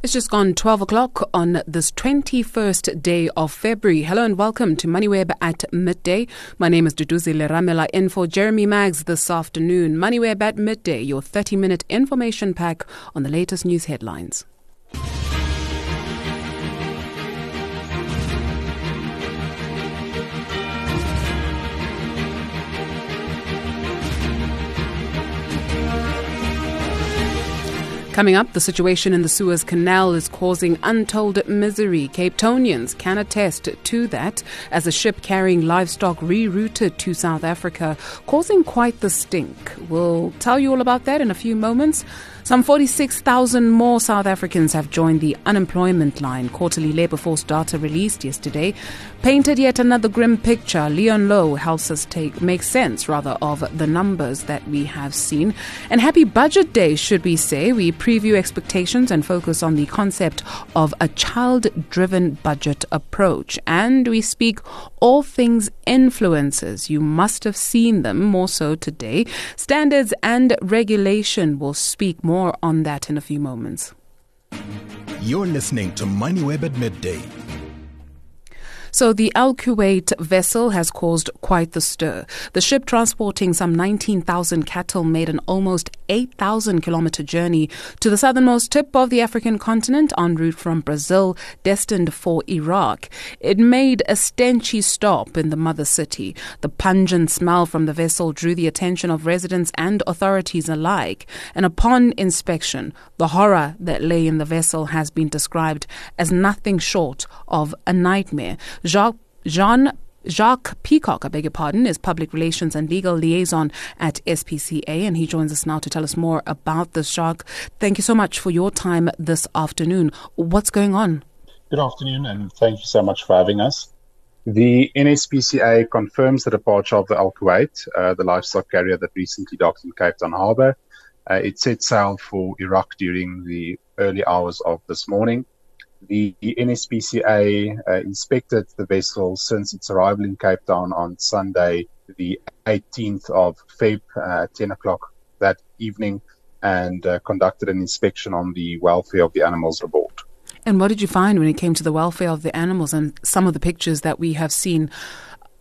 It's just gone 12 o'clock on this 21st day of February. Hello and welcome to MoneyWeb at midday. My name is Duduzile Ramela in for Jeremy Maggs this afternoon. MoneyWeb at midday, your 30 minute information pack on the latest news headlines. Coming up, the situation in the Suez Canal is causing untold misery. Cape Townians can attest to that as a ship carrying livestock rerouted to South Africa, causing quite the stink. We'll tell you all about that in a few moments. Some 46,000 more South Africans have joined the unemployment line. Quarterly labor force data released yesterday painted yet another grim picture. Leon Louw helps us take make sense rather of the numbers that we have seen. And happy budget day, should we say? We preview expectations and focus on the concept of a child-driven budget approach. And we speak all things influencers. You must have seen them more so today. Standards and regulation will speak more more on that in a few moments. You're listening to MoneyWeb at midday so the Al Kuwait vessel has caused quite the stir. The ship transporting some 19,000 cattle made an almost 8,000 kilometer journey to the southernmost tip of the African continent en route from Brazil, destined for Iraq. It made a stenchy stop in the mother city. The pungent smell from the vessel drew the attention of residents and authorities alike. And upon inspection, the horror that lay in the vessel has been described as nothing short of a nightmare. Jacques, Jean Jacques Peacock, I beg your pardon, is Public Relations and Legal Liaison at SPCA, and he joins us now to tell us more about this. Jacques, thank you so much for your time this afternoon. What's going on? Good afternoon, and thank you so much for having us. The NSPCA confirms the departure of the Al Kuwait, uh, the livestock carrier that recently docked in Cape Town Harbour. Uh, it set sail for Iraq during the early hours of this morning. The NSPCA uh, inspected the vessel since its arrival in Cape Town on Sunday, the 18th of Feb, uh, 10 o'clock that evening, and uh, conducted an inspection on the welfare of the animals aboard. And what did you find when it came to the welfare of the animals? And some of the pictures that we have seen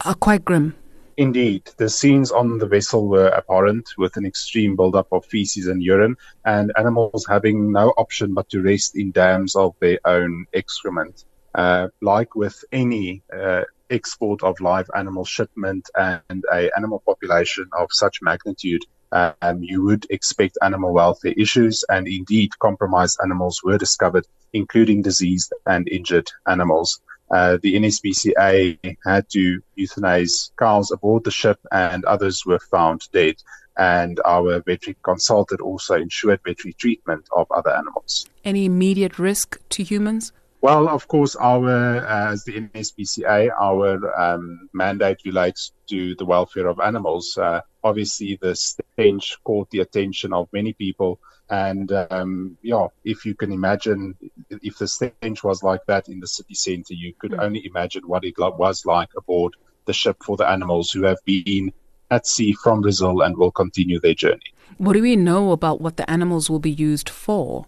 are quite grim. Indeed, the scenes on the vessel were abhorrent with an extreme buildup of feces and urine, and animals having no option but to rest in dams of their own excrement. Uh, like with any uh, export of live animal shipment and a animal population of such magnitude, um, you would expect animal welfare issues, and indeed, compromised animals were discovered, including diseased and injured animals uh, the NSPCA had to euthanize cows aboard the ship and others were found dead. And our veterinary consultant also ensured veterinary treatment of other animals. Any immediate risk to humans? Well, of course, our uh, as the NSPCA, our um, mandate relates to the welfare of animals. Uh, obviously, the stench caught the attention of many people, and um, yeah, if you can imagine, if the stench was like that in the city centre, you could mm. only imagine what it was like aboard the ship for the animals who have been at sea from Brazil and will continue their journey. What do we know about what the animals will be used for?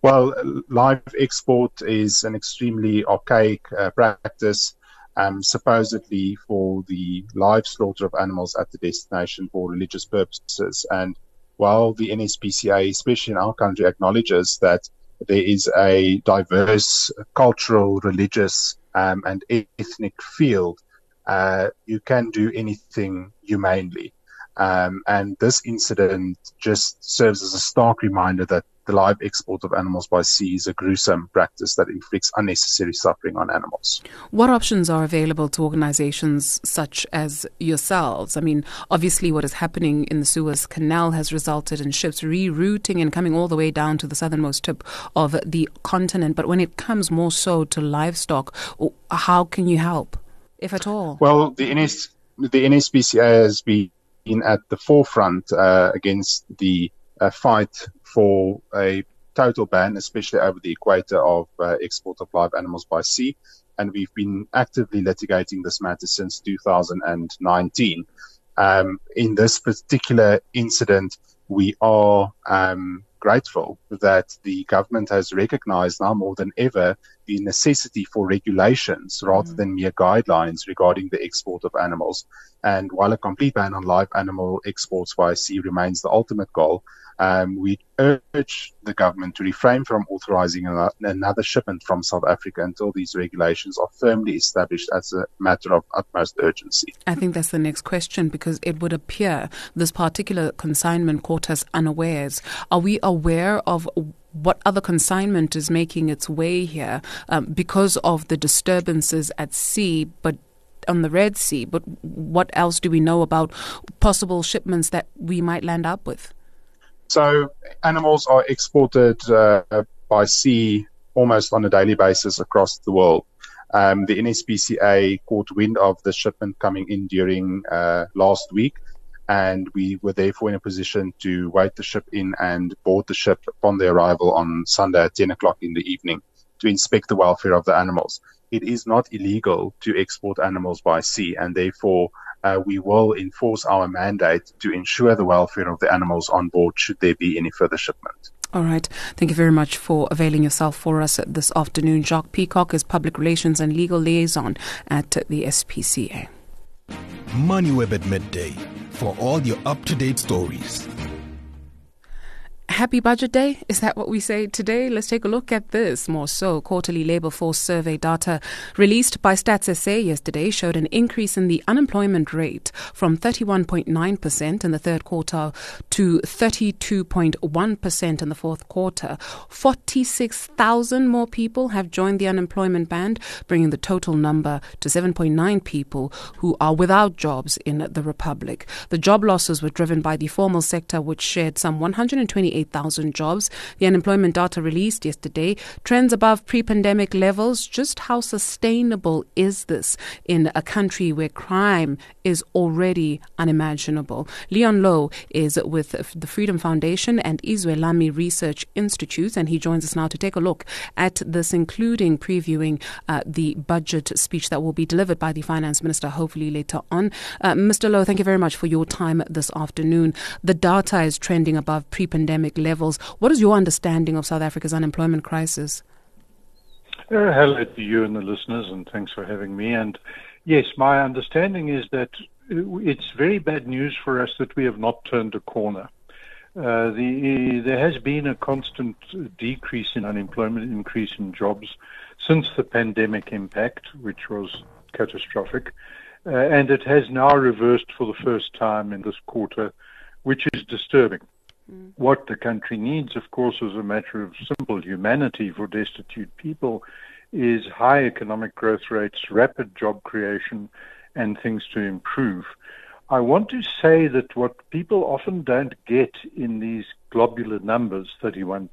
Well, live export is an extremely archaic uh, practice, um, supposedly for the live slaughter of animals at the destination for religious purposes. And while the NSPCA, especially in our country, acknowledges that there is a diverse cultural, religious, um, and ethnic field, uh, you can do anything humanely. Um, and this incident just serves as a stark reminder that the live export of animals by sea is a gruesome practice that inflicts unnecessary suffering on animals. What options are available to organizations such as yourselves? I mean, obviously, what is happening in the Suez Canal has resulted in ships rerouting and coming all the way down to the southernmost tip of the continent. But when it comes more so to livestock, how can you help, if at all? Well, the, NS, the NSPCA has been at the forefront uh, against the uh, fight for a total ban, especially over the equator, of uh, export of live animals by sea. And we've been actively litigating this matter since 2019. Um, in this particular incident, we are um, grateful that the government has recognized now more than ever the necessity for regulations rather mm. than mere guidelines regarding the export of animals. And while a complete ban on live animal exports via sea remains the ultimate goal, um, we urge the government to refrain from authorizing another shipment from South Africa until these regulations are firmly established as a matter of utmost urgency. I think that's the next question because it would appear this particular consignment caught us unawares. Are we aware of what other consignment is making its way here um, because of the disturbances at sea, but on the Red Sea. But what else do we know about possible shipments that we might land up with? So animals are exported uh, by sea almost on a daily basis across the world. Um, the NSPCA caught wind of the shipment coming in during uh, last week, and we were therefore in a position to wait the ship in and board the ship upon the arrival on Sunday at 10 o'clock in the evening to inspect the welfare of the animals. It is not illegal to export animals by sea, and therefore uh, we will enforce our mandate to ensure the welfare of the animals on board should there be any further shipment. All right. Thank you very much for availing yourself for us this afternoon. Jacques Peacock is Public Relations and Legal Liaison at the SPCA. MoneyWeb at midday for all your up to date stories. Happy Budget Day? Is that what we say today? Let's take a look at this more so. Quarterly Labour Force survey data released by Stats SA yesterday showed an increase in the unemployment rate from 31.9% in the third quarter to 32.1% in the fourth quarter. 46,000 more people have joined the unemployment band, bringing the total number to 7.9 people who are without jobs in the Republic. The job losses were driven by the formal sector, which shared some 128 8,000 jobs. The unemployment data released yesterday trends above pre pandemic levels. Just how sustainable is this in a country where crime is already unimaginable? Leon Louw is with the Freedom Foundation and Izwelami Research Institute, and he joins us now to take a look at this, including previewing uh, the budget speech that will be delivered by the Finance Minister hopefully later on. Uh, Mr. Louw, thank you very much for your time this afternoon. The data is trending above pre pandemic levels. What is your understanding of South Africa's unemployment crisis? Uh, hello to you and the listeners, and thanks for having me. And yes, my understanding is that it's very bad news for us that we have not turned a corner. Uh, the, there has been a constant decrease in unemployment, increase in jobs since the pandemic impact, which was catastrophic. Uh, and it has now reversed for the first time in this quarter, which is disturbing. Mm. What the country needs, of course, as a matter of simple humanity for destitute people, is high economic growth rates, rapid job creation, and things to improve. I want to say that what people often don't get in these globular numbers, 31%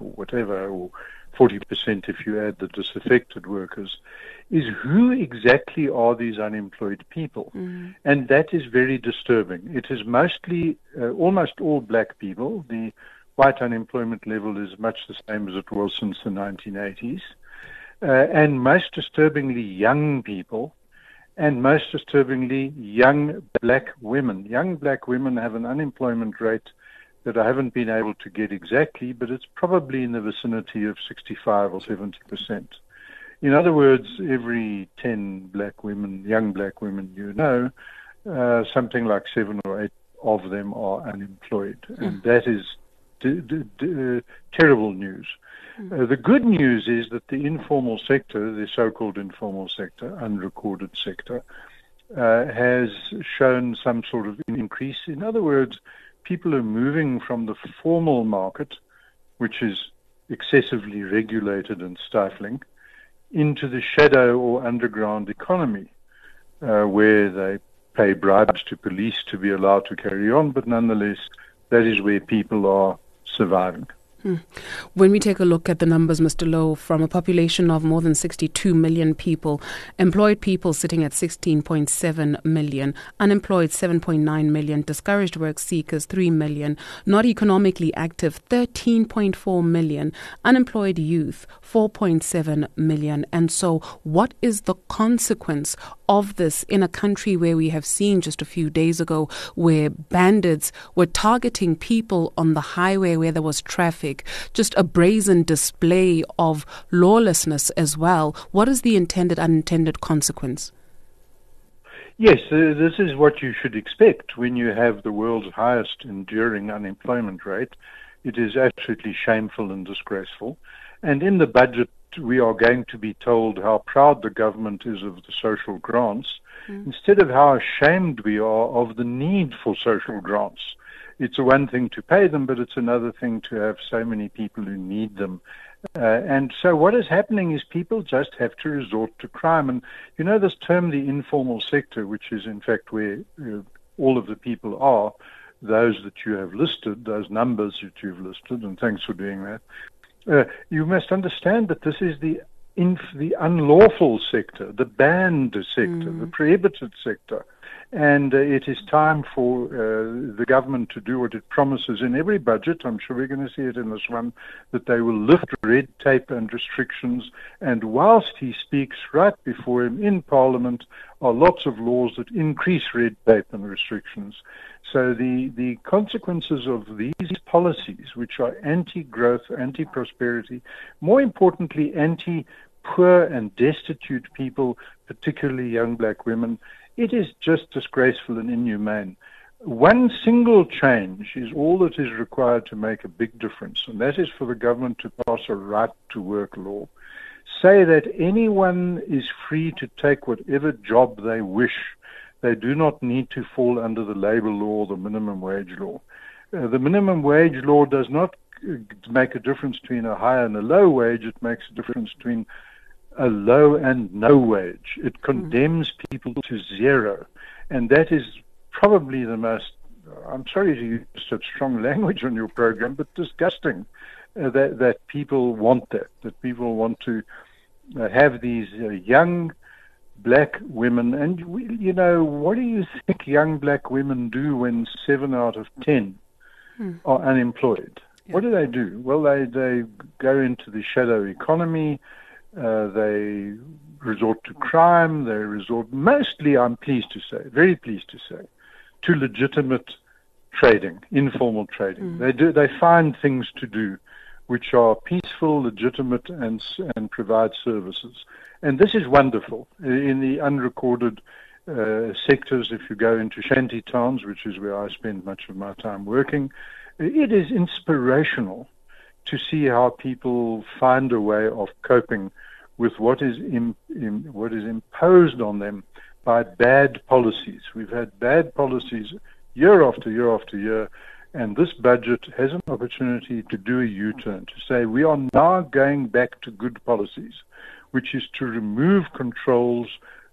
or whatever, or 40% if you add the disaffected workers, is who exactly are these unemployed people? Mm. And that is very disturbing. It is mostly, uh, almost all black people. The white unemployment level is much the same as it was since the 1980s. Uh, and most disturbingly, young people. And most disturbingly, young black women. Young black women have an unemployment rate that I haven't been able to get exactly, but it's probably in the vicinity of 65 or 70 percent. In other words, every 10 black women, young black women you know, uh, something like seven or eight of them are unemployed. Mm. And that is d- d- d- uh, terrible news. Mm. Uh, the good news is that the informal sector, the so called informal sector, unrecorded sector, uh, has shown some sort of increase. In other words, people are moving from the formal market, which is excessively regulated and stifling, into the shadow or underground economy, uh, where they pay bribes to police to be allowed to carry on, but nonetheless, that is where people are surviving. Hmm. When we take a look at the numbers, Mr. Louw, from a population of more than 62 million people, employed people sitting at 16.7 million, unemployed 7.9 million, discouraged work seekers 3 million, not economically active 13.4 million, unemployed youth 4.7 million. And so, what is the consequence of this in a country where we have seen just a few days ago where bandits were targeting people on the highway where there was traffic, just a brazen display of lawlessness as well. What is the intended unintended consequence? Yes, uh, this is what you should expect when you have the world's highest enduring unemployment rate. It is absolutely shameful and disgraceful. And in the budget, we are going to be told how proud the government is of the social grants mm. instead of how ashamed we are of the need for social grants. It's one thing to pay them, but it's another thing to have so many people who need them. Uh, and so what is happening is people just have to resort to crime. And you know this term, the informal sector, which is in fact where all of the people are, those that you have listed, those numbers that you've listed, and thanks for doing that. Uh, you must understand that this is the inf- the unlawful sector, the banned sector, mm. the prohibited sector. And uh, it is time for uh, the government to do what it promises in every budget. I'm sure we're going to see it in this one that they will lift red tape and restrictions. And whilst he speaks right before him in Parliament, are lots of laws that increase red tape and restrictions. So the, the consequences of these policies, which are anti-growth, anti-prosperity, more importantly, anti-poor and destitute people, particularly young black women, it is just disgraceful and inhumane. One single change is all that is required to make a big difference, and that is for the government to pass a right to work law. Say that anyone is free to take whatever job they wish. They do not need to fall under the labor law or the minimum wage law. Uh, the minimum wage law does not uh, make a difference between a high and a low wage. It makes a difference between a low and no wage. It hmm. condemns people to zero. And that is probably the most, I'm sorry to use such strong language on your program, but disgusting uh, that, that people want that, that people want to uh, have these uh, young black women. And, we, you know, what do you think young black women do when seven out of ten hmm. are unemployed? Yeah. What do they do? Well, they, they go into the shadow economy uh, they resort to crime. They resort mostly, I'm pleased to say, very pleased to say, to legitimate trading, informal trading. Mm. They do. They find things to do, which are peaceful, legitimate, and and provide services. And this is wonderful in the unrecorded uh, sectors. If you go into shanty towns, which is where I spend much of my time working, it is inspirational to see how people find a way of coping with what is in, in, what is imposed on them by bad policies. We've had bad policies year after year after year, and this budget has an opportunity to do a U-turn to say we are now going back to good policies, which is to remove controls,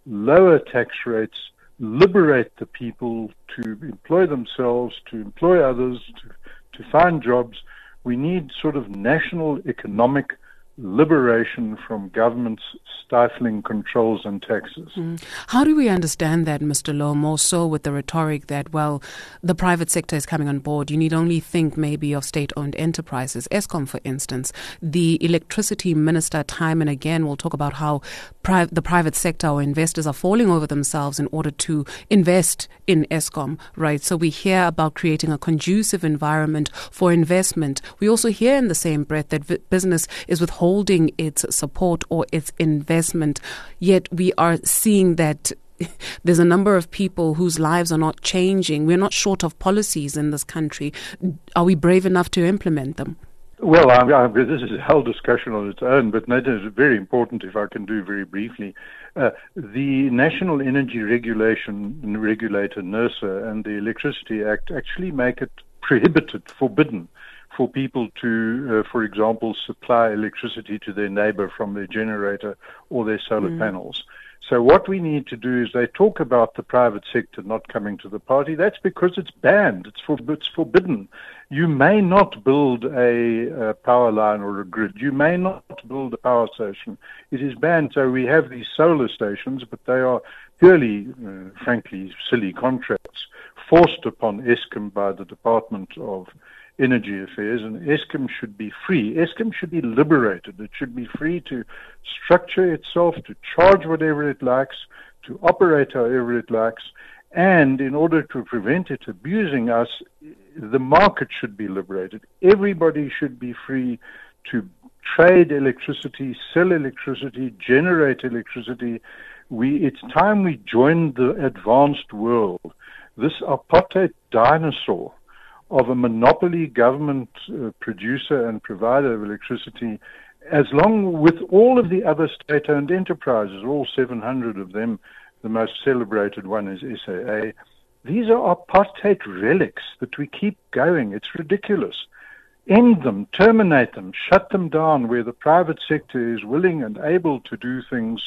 lower tax rates, liberate the people to employ themselves, to employ others, to, to find jobs. We need sort of national economic liberation from government's stifling controls and taxes. Mm. How do we understand that, Mr. Louw, more so with the rhetoric that, well, the private sector is coming on board? You need only think maybe of state owned enterprises, Eskom, for instance. The electricity minister, time and again, will talk about how pri- the private sector or investors are falling over themselves in order to invest in Eskom, right? So we hear about creating a conducive environment for investment. We also hear in the same breath that v- business is withholding withholding its support or its investment. Yet we are seeing that there's a number of people whose lives are not changing. We're not short of policies in this country. Are we brave enough to implement them? Well, I'm, I'm, this is a whole discussion on its own, but that is very important if I can do very briefly. Uh, the National Energy Regulation Regulator, NERSA, and the Electricity Act actually make it prohibited, forbidden for people to, uh, for example, supply electricity to their neighbor from their generator or their solar mm. panels. So what we need to do is they talk about the private sector not coming to the party. That's because it's banned. It's, for, it's forbidden. You may not build a, a, power line or a grid. You may not build a power station. It is banned. So we have these solar stations, but they are purely, uh, frankly, silly contracts forced upon Eskom by the Department of Energy Affairs, and Eskom should be free. Eskom should be liberated. It should be free to structure itself, to charge whatever it likes, to operate however it likes, and in order to prevent it abusing us, the market should be liberated. Everybody should be free to trade electricity, sell electricity, generate electricity. We, it's time we joined the advanced world. This apartheid dinosaur of a monopoly government uh, producer and provider of electricity, as long with all of the other state owned enterprises, all 700 of them, the most celebrated one is SAA. These are apartheid relics that we keep going. It's ridiculous. End them, terminate them, shut them down where the private sector is willing and able to do things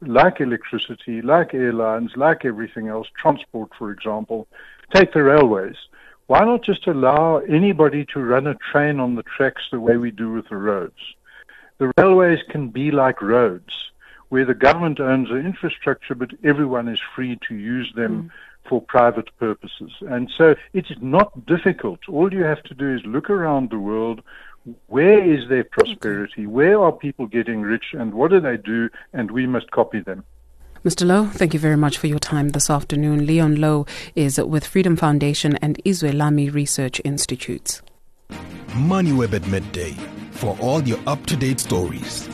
like electricity, like airlines, like everything else, transport, for example. Take the railways why not just allow anybody to run a train on the tracks the way we do with the roads? The railways can be like roads, where the government owns the infrastructure, but everyone is free to use them mm. for private purposes. And so it's not difficult. All you have to do is look around the world. Where is their prosperity? Where are people getting rich? And what do they do? And we must copy them. Mr. Louw, thank you very much for your time this afternoon. Leon Louw is with Freedom Foundation and Lami Research Institutes. MoneyWeb at midday for all your up to date stories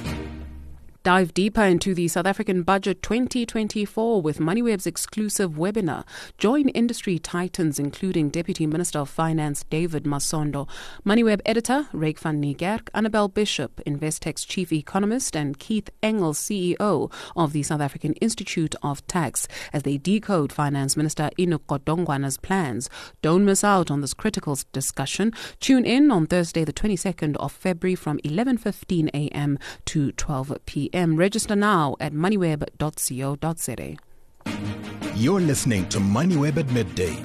dive deeper into the South African Budget 2024 with MoneyWeb's exclusive webinar. Join industry titans, including Deputy Minister of Finance David Masondo, MoneyWeb editor Ryk van Niekerk, Annabel Bishop, Investec's chief economist, and Keith Engel, CEO of the South African Institute of Tax, as they decode Finance Minister Enoch Godongwana's plans. Don't miss out on this critical discussion. Tune in on Thursday, the 22nd of February from 11:15 a.m. to 12 p.m p.m. Register now at moneyweb.co.za. You're listening to MoneyWeb at midday.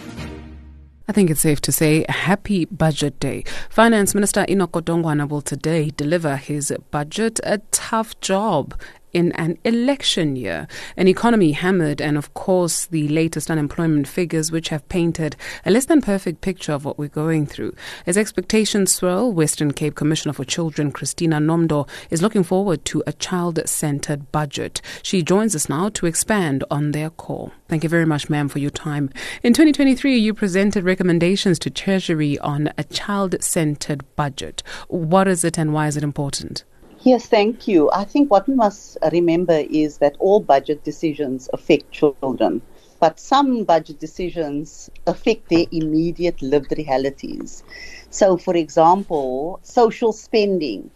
I think it's safe to say happy budget day. Finance Minister Enoch Godongwana will today deliver his budget, a tough job in an election year. An economy hammered, and of course, the latest unemployment figures, which have painted a less than perfect picture of what we're going through. As expectations swirl, Western Cape Commissioner for Children, Christina Nomdo, is looking forward to a child centered budget. She joins us now to expand on their call. Thank you very much, ma'am, for your time. In 2023, you presented recommendations to Treasury on a child centered budget. What is it and why is it important? Yes, thank you. I think what we must remember is that all budget decisions affect children, but some budget decisions affect their immediate lived realities. So, for example, social spending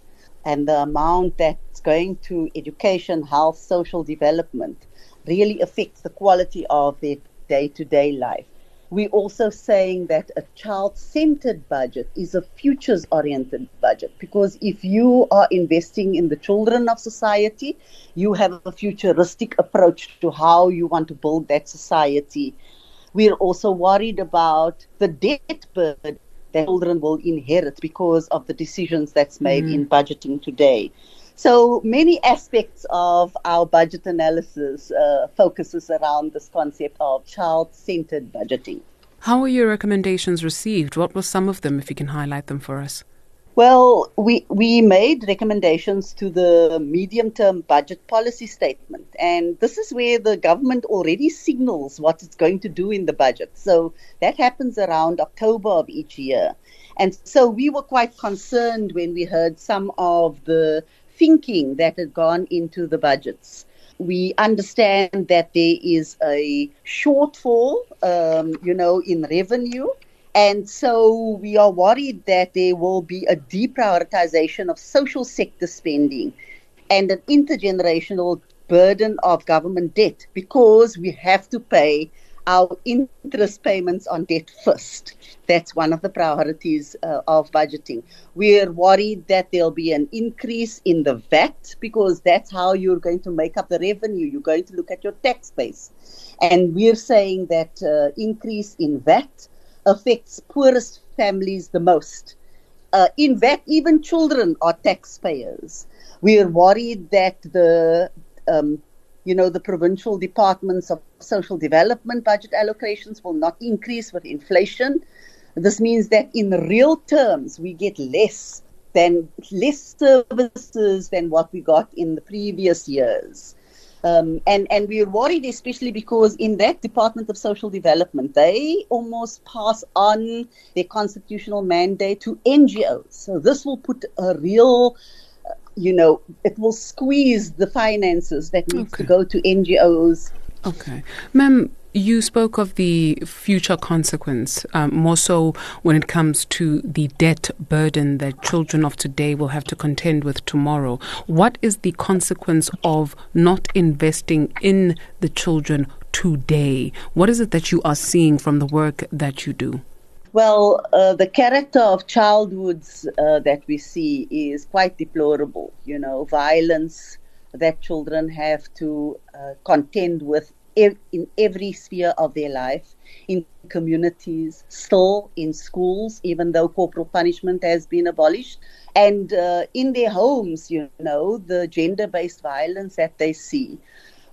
and the amount that's going to education, health, social development really affects the quality of their day to day life. We're also saying that a child centered budget is a futures oriented budget because if you are investing in the children of society, you have a futuristic approach to how you want to build that society. We're also worried about the debt burden that children will inherit because of the decisions that's made mm. in budgeting today. So many aspects of our budget analysis uh, focuses around this concept of child-centered budgeting. How were your recommendations received? What were some of them, if you can highlight them for us? Well, we, we made recommendations to the medium term budget policy statement. And this is where the government already signals what it's going to do in the budget. So that happens around October of each year. And so we were quite concerned when we heard some of the thinking that had gone into the budgets. We understand that there is a shortfall, um, you know, in revenue. And so we are worried that there will be a deprioritization of social sector spending and an intergenerational burden of government debt because we have to pay our interest payments on debt first. That's one of the priorities uh, of budgeting. We're worried that there'll be an increase in the VAT because that's how you're going to make up the revenue. You're going to look at your tax base. And we're saying that uh, increase in VAT affects poorest families the most. Uh, in VAT, even children are taxpayers. We're worried that the um, you know, the provincial departments of social development budget allocations will not increase with inflation. This means that in real terms, we get less than less services than what we got in the previous years. Um, and, and we're worried, especially because in that Department of Social Development, they almost pass on their constitutional mandate to NGOs. So this will put a real you know, it will squeeze the finances that needs okay. to go to NGOs. Okay. Ma'am, you spoke of the future consequence, um, more so when it comes to the debt burden that children of today will have to contend with tomorrow. What is the consequence of not investing in the children today? What is it that you are seeing from the work that you do? Well, uh, the character of childhoods uh, that we see is quite deplorable. You know, violence that children have to uh, contend with ev- in every sphere of their life, in communities, still in schools, even though corporal punishment has been abolished, and uh, in their homes, you know, the gender based violence that they see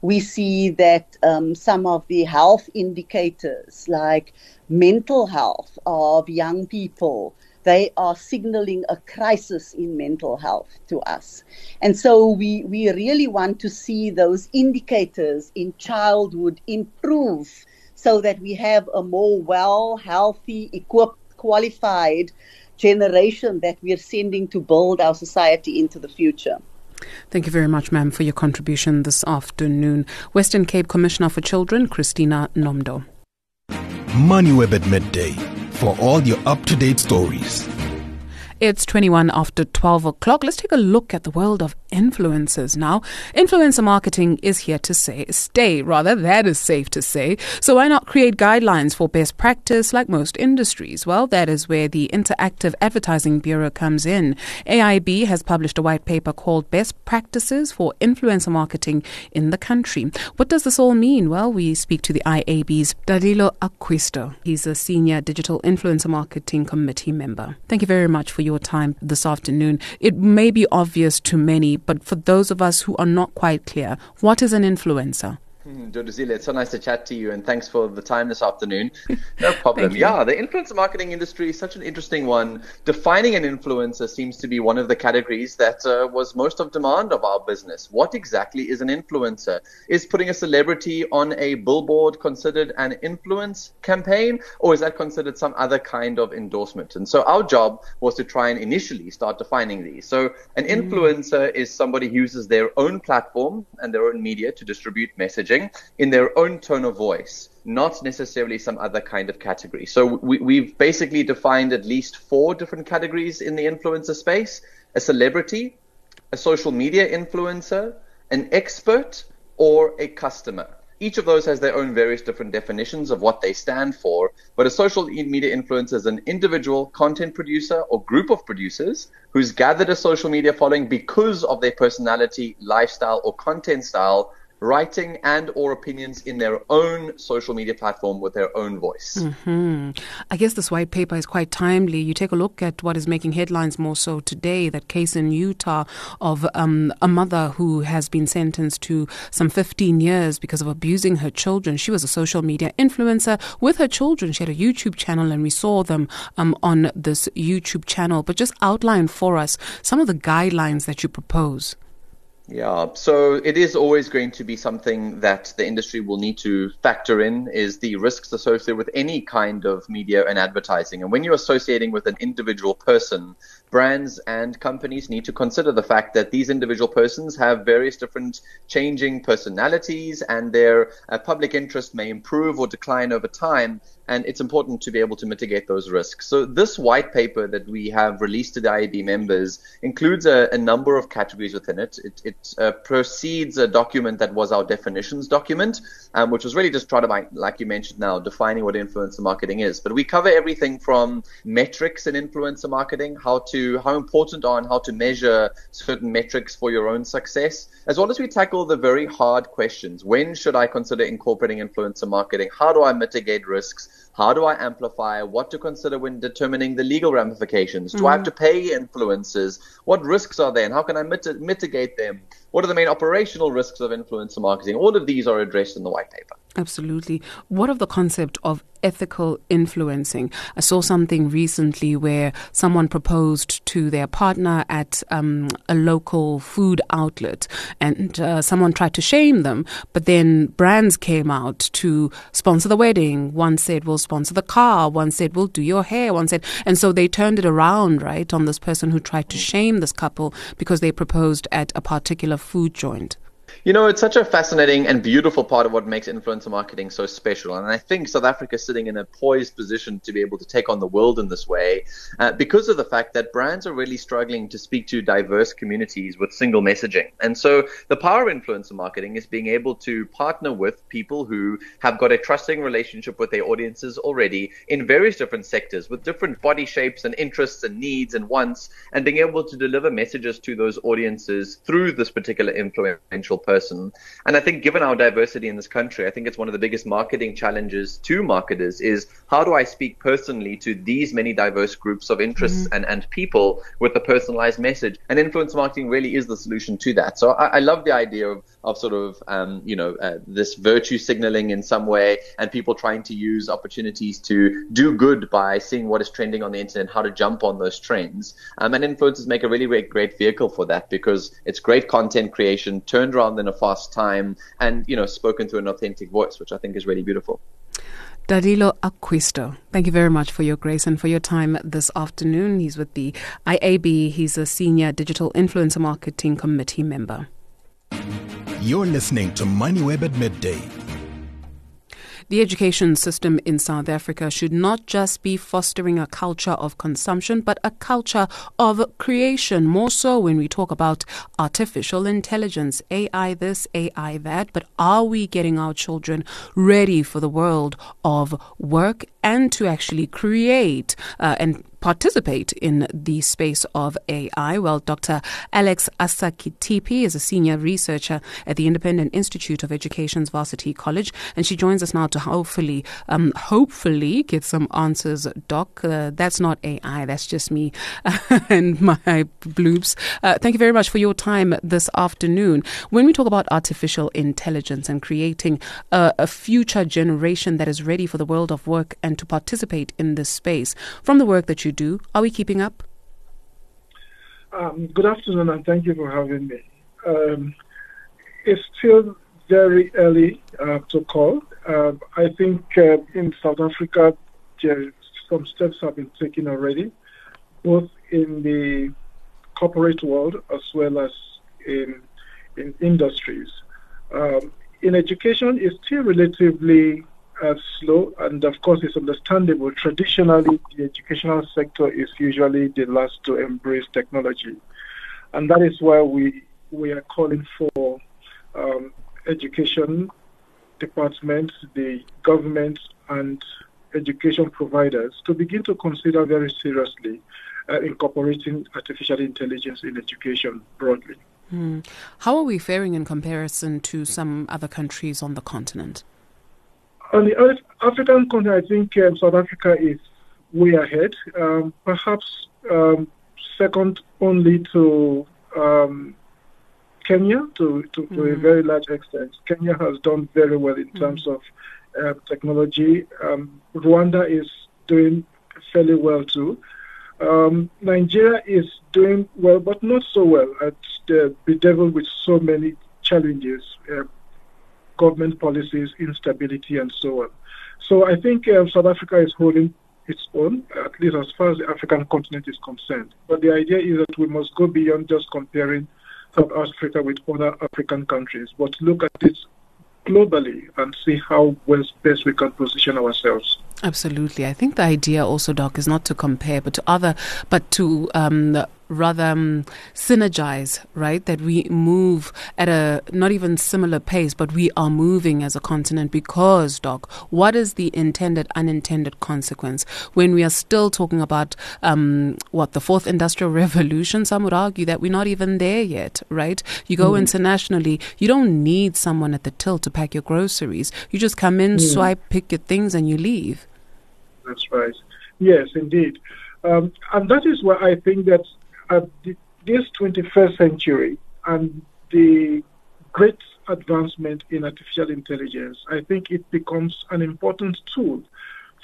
we see that um, some of the health indicators, like mental health of young people, they are signaling a crisis in mental health to us. And so we, we really want to see those indicators in childhood improve so that we have a more well, healthy, equipped, qualified generation that we are sending to build our society into the future. Thank you very much, ma'am, for your contribution this afternoon. Western Cape Commissioner for Children, Christina Nomdo. MoneyWeb at midday for all your up to date stories. It's 21 after 12 o'clock. Let's take a look at the world of influencers now. Influencer marketing is here to say, stay, rather, that is safe to say. So why not create guidelines for best practice like most industries? Well, that is where the Interactive Advertising Bureau comes in. AIB has published a white paper called Best Practices for Influencer Marketing in the Country. What does this all mean? Well, we speak to the IAB's Danilo Acquisto. He's a senior digital influencer marketing committee member. Thank you very much for your time this afternoon. It may be obvious to many, but for those of us who are not quite clear, what is an influencer? Hmm, Duduzile, it's so nice to chat to you, and thanks for the time this afternoon. No problem. yeah, the influencer marketing industry is such an interesting one. Defining an influencer seems to be one of the categories that uh, was most of demand of our business. What exactly is an influencer? Is putting a celebrity on a billboard considered an influence campaign, or is that considered some other kind of endorsement? And so our job was to try and initially start defining these. So an mm. influencer mm. is somebody who uses their own platform and their own media to distribute messaging in their own tone of voice, not necessarily some other kind of category. So we, we've basically defined at least four different categories in the influencer space a celebrity, a social media influencer, an expert, or a customer. Each of those has their own various different definitions of what they stand for, but a social media influencer is an individual content producer or group of producers who's gathered a social media following because of their personality, lifestyle, or content style writing and or opinions in their own social media platform with their own voice. Mm-hmm. I guess this white paper is quite timely. You take a look at what is making headlines more so today, that case in Utah of um, a mother who has been sentenced to some 15 years because of abusing her children. She was a social media influencer with her children. She had a YouTube channel and we saw them um, on this YouTube channel. But just outline for us some of the guidelines that you propose. Yeah, so it is always going to be something that the industry will need to factor in is the risks associated with any kind of media and advertising. And when you're associating with an individual person, brands and companies need to consider the fact that these individual persons have various different changing personalities and their uh, public interest may improve or decline over time and it's important to be able to mitigate those risks. So this white paper that we have released to the IAB members includes a, a number of categories within it. It, it uh, precedes a document that was our definitions document, um, which was really just trying to, like you mentioned now, defining what influencer marketing is. But we cover everything from metrics in influencer marketing, how to how important are and how to measure certain metrics for your own success, as well as we tackle the very hard questions. When should I consider incorporating influencer marketing? How do I mitigate risks? How do I amplify? What to consider when determining the legal ramifications? Do mm. I have mm. to pay influencers? What risks are there, and how can I mit- mitigate them? What are the main operational risks of influencer marketing? All of these are addressed in the white paper. Absolutely. What of the concept of ethical influencing? I saw something recently where someone proposed to their partner at um, a local food outlet, and uh, someone tried to shame them, but then brands came out to sponsor the wedding. One said, We'll sponsor the car. One said, We'll do your hair. One said, and so they turned it around, right, on this person who tried to shame this couple because they proposed at a particular food joint. You know, it's such a fascinating and beautiful part of what makes influencer marketing so special. And I think South Africa is sitting in a poised position to be able to take on the world in this way uh, because of the fact that brands are really struggling to speak to diverse communities with single messaging. And so the power of influencer marketing is being able to partner with people who have got a trusting relationship with their audiences already in various different sectors with different body shapes and interests and needs and wants, and being able to deliver messages to those audiences through this particular influential person. And I think given our diversity in this country, I think it's one of the biggest marketing challenges to marketers is how do I speak personally to these many diverse groups of interests mm-hmm. and, and people with a personalized message? And influence marketing really is the solution to that. So I, I love the idea of, of sort of, um, you know, uh, this virtue signaling in some way and people trying to use opportunities to do good by seeing what is trending on the internet, how to jump on those trends. Um, and influencers make a really, really great vehicle for that because it's great content creation turned around in a fast time and, you know, spoken through an authentic voice, which I think is really beautiful. Danilo Acquisto, thank you very much for your grace and for your time this afternoon. He's with the IAB. He's a senior digital influencer marketing committee member. You're listening to MoneyWeb at midday the education system in South Africa should not just be fostering a culture of consumption, but a culture of creation, more so when we talk about artificial intelligence, AI this, AI that. But are we getting our children ready for the world of work and to actually create uh, and participate in the space of AI? Well, Dr. Alex Asakitikpi is a senior researcher at the Independent Institute of Education's Varsity College, and she joins us now to hopefully, um, hopefully, get some answers. Doc, uh, that's not AI, that's just me and my bloops. Uh, thank you very much for your time this afternoon. When we talk about artificial intelligence and creating a, a future generation that is ready for the world of work and to participate in this space, from the work that you you do. Are we keeping up? Um, good afternoon, and thank you for having me. Um, it's still very early uh, to call. Uh, I think uh, in South Africa, some steps have been taken already, both in the corporate world as well as in in industries. Um, in education, it's still relatively uh, slow, and of course, it's understandable. Traditionally, the educational sector is usually the last to embrace technology, and that is why we we are calling for um, education departments, the government, and education providers to begin to consider very seriously uh, incorporating artificial intelligence in education broadly. Hmm. How are we faring in comparison to some other countries on the continent? On the African continent, I think um, South Africa is way ahead, um, perhaps um, second only to um, Kenya to, to, to mm. a very large extent. Kenya has done very well in mm. terms of uh, technology. Um, Rwanda is doing fairly well too. Um, Nigeria is doing well, but not so well. It's bedeviled with so many challenges. Uh, government policies, instability, and so on. So I think uh, South Africa is holding its own, at least as far as the African continent is concerned. But the idea is that we must go beyond just comparing South Africa with other African countries, but look at it globally and see how best we can position ourselves. Absolutely. I think the idea also, Doc, is not to compare, but to other, but to um, rather um, synergize, right? That we move at a not even similar pace, but we are moving as a continent because, Doc, what is the intended, unintended consequence when we are still talking about um, what the fourth industrial revolution? Some would argue that we're not even there yet, right? You go mm. internationally, you don't need someone at the till to pack your groceries. You just come in, mm. swipe, pick your things, and you leave. That's right. Yes, indeed. Um, and that is why I think that at the, this 21st century and the great advancement in artificial intelligence, I think it becomes an important tool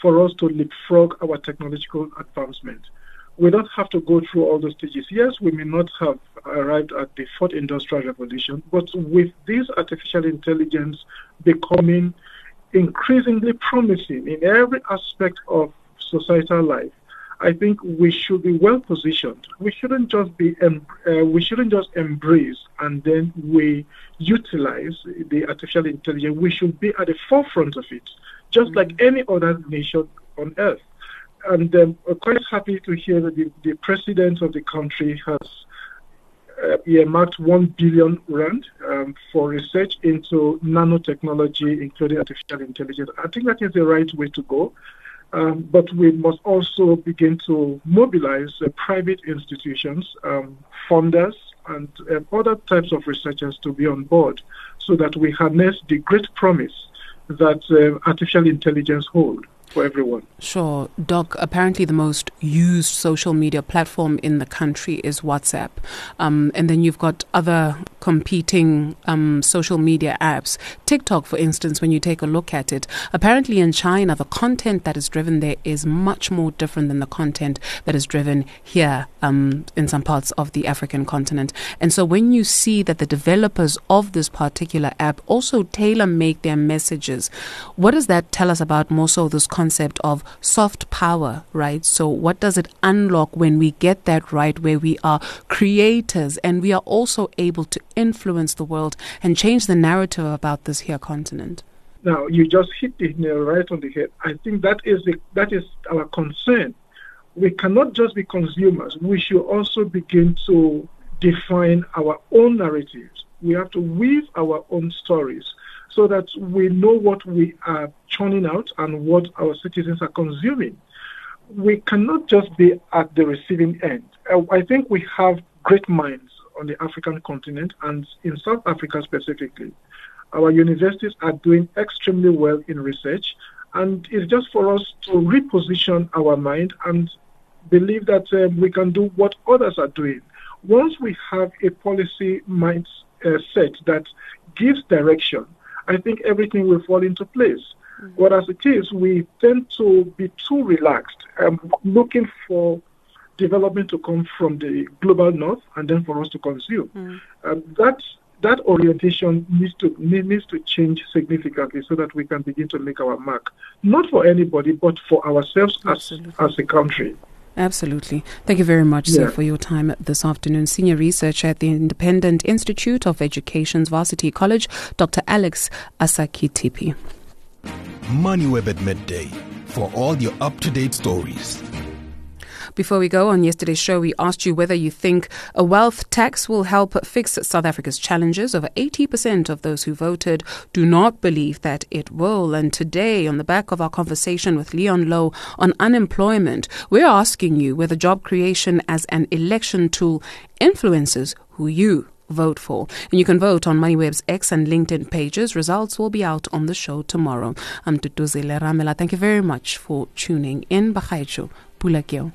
for us to leapfrog our technological advancement. We don't have to go through all those stages. Yes, we may not have arrived at the fourth industrial revolution, but with this artificial intelligence becoming increasingly promising in every aspect of societal life, I think we should be well positioned. We shouldn't just be em- uh, we shouldn't just embrace and then we utilize the artificial intelligence. We should be at the forefront of it, just mm-hmm. like any other nation on earth. And um, I'm quite happy to hear that the, the president of the country has uh, earmarked 1 billion rand um, for research into nanotechnology, including artificial intelligence. I think that is the right way to go. Um, but we must also begin to mobilize uh, private institutions, um, funders, and uh, other types of researchers to be on board so that we harness the great promise that uh, artificial intelligence holds for everyone. Sure. Doc, apparently the most used social media platform in the country is WhatsApp. Um, and then you've got other competing um, social media apps. TikTok, for instance, when you take a look at it, apparently in China, the content that is driven there is much more different than the content that is driven here um, in some parts of the African continent. And so when you see that the developers of this particular app also tailor make their messages, what does that tell us about more so this content? Concept of soft power, right? So, what does it unlock when we get that right, where we are creators and we are also able to influence the world and change the narrative about this here continent? Now, you just hit the nail right on the head. I think that is the, that is our concern. We cannot just be consumers. We should also begin to define our own narratives. We have to weave our own stories so that we know what we are churning out and what our citizens are consuming. We cannot just be at the receiving end. Uh, I think we have great minds on the African continent and in South Africa specifically. Our universities are doing extremely well in research, and it's just for us to reposition our mind and believe that uh, we can do what others are doing. Once we have a policy mindset uh, that gives direction, I think everything will fall into place. Mm-hmm. Whereas it is, we tend to be too relaxed, um, looking for development to come from the global north and then for us to consume. Mm-hmm. Um, that that orientation needs to needs to change significantly so that we can begin to make our mark, not for anybody, but for ourselves as, as a country. Absolutely. Thank you very much, yeah. sir, for your time this afternoon. Senior researcher at the Independent Institute of Education's Varsity College, Dr. Alex Asakitikpi. MoneyWeb at midday for all your up to date stories. Before we go, on yesterday's show, we asked you whether you think a wealth tax will help fix South Africa's challenges. Over 80% of those who voted do not believe that it will. And today, on the back of our conversation with Leon Louw on unemployment, we're asking you whether job creation as an election tool influences who you vote for. And you can vote on MoneyWeb's X and LinkedIn pages. Results will be out on the show tomorrow. I'm Duduzile Ramela. Thank you very much for tuning in. Bakhaitshu. Pulakyo.